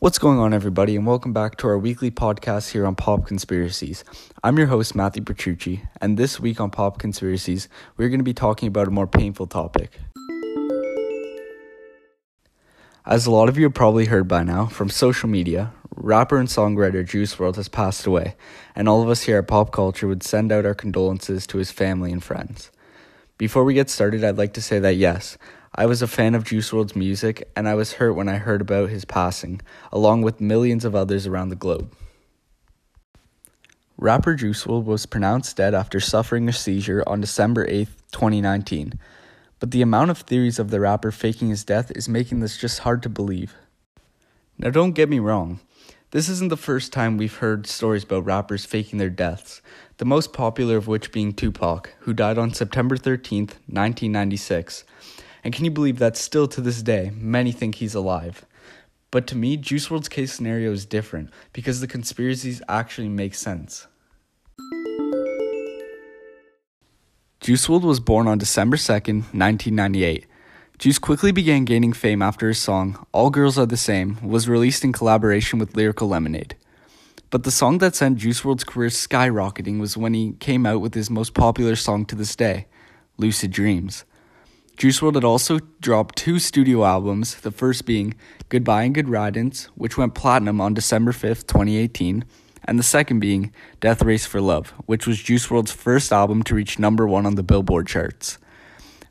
What's going on, everybody, and welcome back to our weekly podcast here on Pop Conspiracies. I'm your host, Matthew Petrucci, and this week on Pop Conspiracies, we're going to be talking about a more painful topic. As a lot of you have probably heard by now from social media, rapper and songwriter Juice WRLD has passed away, and all of us here at Pop Culture would send out our condolences to his family and friends. Before we get started, I'd like to say that yes, I was a fan of Juice WRLD's music, and I was hurt when I heard about his passing, along with millions of others around the globe. Rapper Juice WRLD was pronounced dead after suffering a seizure on December 8, 2019. But the amount of theories of the rapper faking his death is making this just hard to believe. Now, don't get me wrong, this isn't the first time we've heard stories about rappers faking their deaths, the most popular of which being Tupac, who died on September 13, 1996 and can you believe that still to this day, many think he's alive? But to me, Juice WRLD's case scenario is different because the conspiracies actually make sense. Juice WRLD was born on December 2nd, 1998. Juice quickly began gaining fame after his song, All Girls Are the Same, was released in collaboration with Lyrical Lemonade. But the song that sent Juice WRLD's career skyrocketing was when he came out with his most popular song to this day, Lucid Dreams. Juice WRLD had also dropped two studio albums, the first being Goodbye and Good Riddance, which went platinum on December 5th, 2018, and the second being Death Race for Love, which was Juice WRLD's first album to reach number one on the Billboard charts.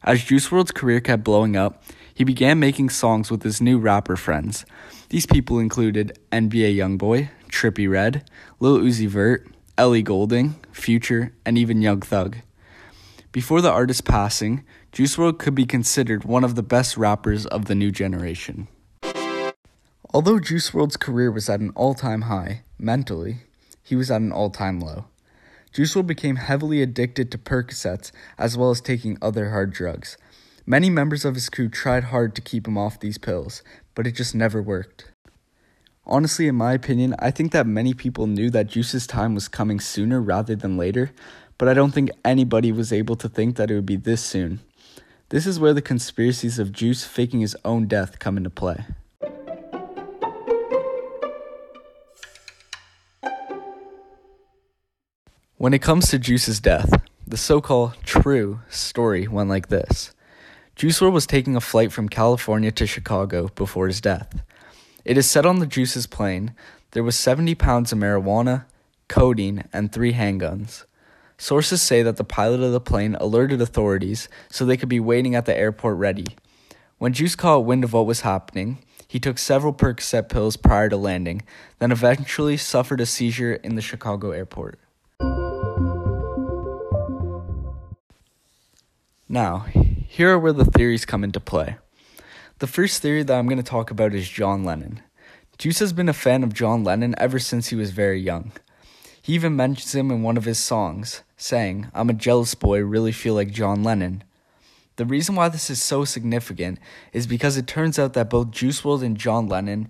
As Juice WRLD's career kept blowing up, he began making songs with his new rapper friends. These people included NBA Youngboy, Trippie Redd, Lil Uzi Vert, Ellie Goulding, Future, and even Young Thug. Before the artist's passing, Juice WRLD could be considered one of the best rappers of the new generation. Although Juice WRLD's career was at an all time high, mentally, he was at an all time low. Juice WRLD became heavily addicted to Percocets as well as taking other hard drugs. Many members of his crew tried hard to keep him off these pills, but it just never worked. Honestly, in my opinion, I think that many people knew that Juice's time was coming sooner rather than later, but I don't think anybody was able to think that it would be this soon. This is where the conspiracies of Juice faking his own death come into play. When it comes to Juice's death, the so called true story went like this Juice WRLD was taking a flight from California to Chicago before his death. It is said on the Juice's plane there was 70 pounds of marijuana, codeine, and three handguns. Sources say that the pilot of the plane alerted authorities so they could be waiting at the airport ready. When Juice caught wind of what was happening, he took several Percocet pills prior to landing, then eventually suffered a seizure in the Chicago airport. Now, here are where the theories come into play. The first theory that I'm going to talk about is John Lennon. Juice has been a fan of John Lennon ever since he was very young. He even mentions him in one of his songs, saying, I'm a jealous boy, really feel like John Lennon. The reason why this is so significant is because it turns out that both Juice WRLD and John Lennon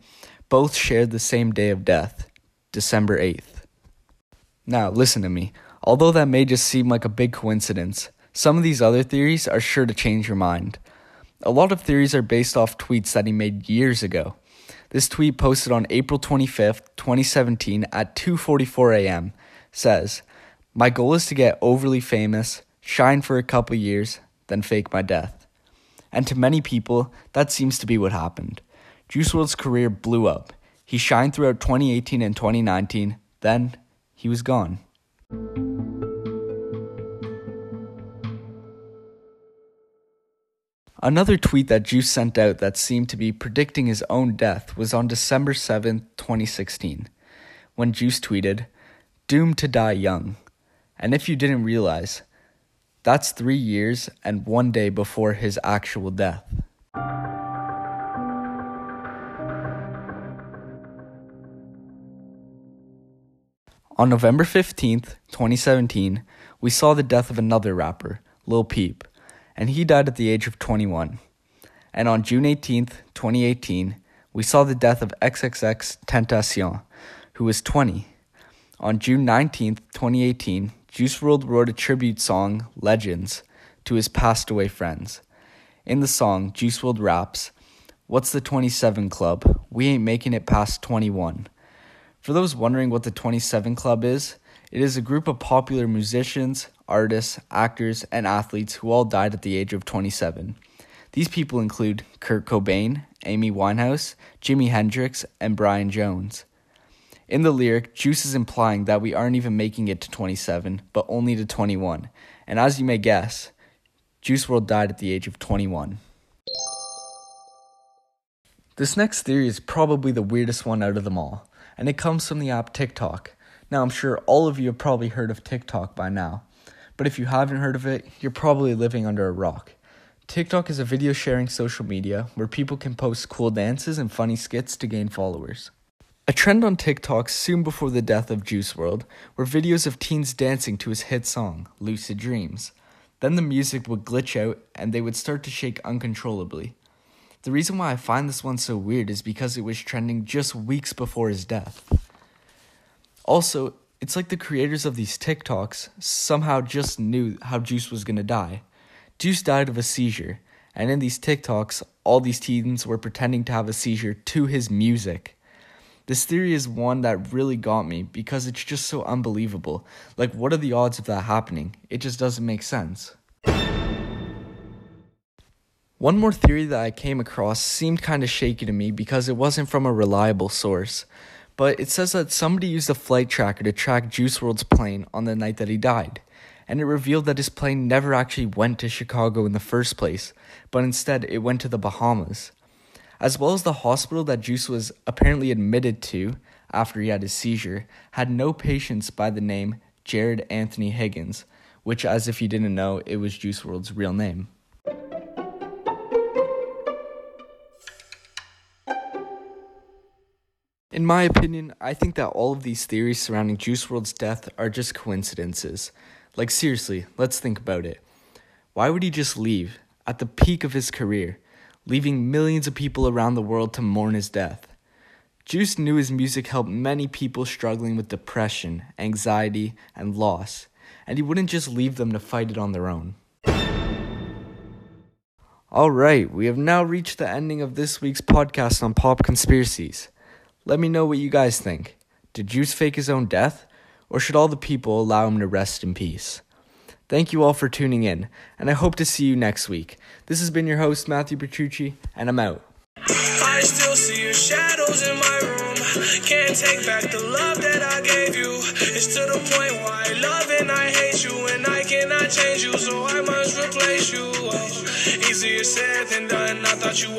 both shared the same day of death, December 8th. Now, listen to me. Although that may just seem like a big coincidence, some of these other theories are sure to change your mind. A lot of theories are based off tweets that he made years ago. This tweet posted on April 25th, 2017 at 2:44 a.m. says, "My goal is to get overly famous, shine for a couple years, then fake my death." And to many people, that seems to be what happened. Juice WRLD's career blew up. He shined throughout 2018 and 2019, then he was gone. Another tweet that Juice sent out that seemed to be predicting his own death was on December 7, 2016, when Juice tweeted, Doomed to die young. And if you didn't realize, that's three years and one day before his actual death. On November 15th, 2017, we saw the death of another rapper, Lil Peep and he died at the age of 21. And on June 18th, 2018, we saw the death of XXXTentacion, who was 20. On June 19th, 2018, Juice WRLD wrote a tribute song, Legends, to his passed away friends. In the song, Juice WRLD raps, What's the 27 Club? We ain't making it past 21. For those wondering what the 27 Club is, it is a group of popular musicians, artists, actors, and athletes who all died at the age of 27. These people include Kurt Cobain, Amy Winehouse, Jimi Hendrix, and Brian Jones. In the lyric, Juice is implying that we aren't even making it to 27, but only to 21. And as you may guess, Juice WRLD died at the age of 21. This next theory is probably the weirdest one out of them all, and it comes from the app TikTok. Now, I'm sure all of you have probably heard of TikTok by now, but if you haven't heard of it, you're probably living under a rock. TikTok is a video sharing social media where people can post cool dances and funny skits to gain followers. A trend on TikTok soon before the death of Juice WRLD were videos of teens dancing to his hit song, Lucid Dreams. Then the music would glitch out and they would start to shake uncontrollably. The reason why I find this one so weird is because it was trending just weeks before his death. Also, it's like the creators of these TikToks somehow just knew how Juice was gonna die. Juice died of a seizure, and in these TikToks, all these teens were pretending to have a seizure to his music. This theory is one that really got me because it's just so unbelievable. Like, what are the odds of that happening? It just doesn't make sense. One more theory that I came across seemed kind of shaky to me because it wasn't from a reliable source. But it says that somebody used a flight tracker to track Juice WRLD's plane on the night that he died. And it revealed that his plane never actually went to Chicago in the first place, but instead it went to the Bahamas as well as the hospital that Juice was apparently admitted to after he had his seizure, had no patients by the name Jared Anthony Higgins, which, as if you didn't know, it was Juice WRLD's real name. In my opinion, I think that all of these theories surrounding Juice WRLD's death are just coincidences. Like, seriously, let's think about it. Why would he just leave at the peak of his career? leaving millions of people around the world to mourn his death. Juice knew his music helped many people struggling with depression, anxiety, and loss, and he wouldn't just leave them to fight it on their own. Alright, we have now reached the ending of this week's podcast on pop conspiracies. Let me know what you guys think. Did Juice fake his own death, or should all the people allow him to rest in peace? Thank you all for tuning in, and I hope to see you next week. This has been your host, Matthew Petrucci, and I'm out. I still see your shadows in my room. Can't take back the love that I gave you. It's to the point I love and I hate you, and I cannot change you, so I must replace you. Oh, easier said than done. I thought you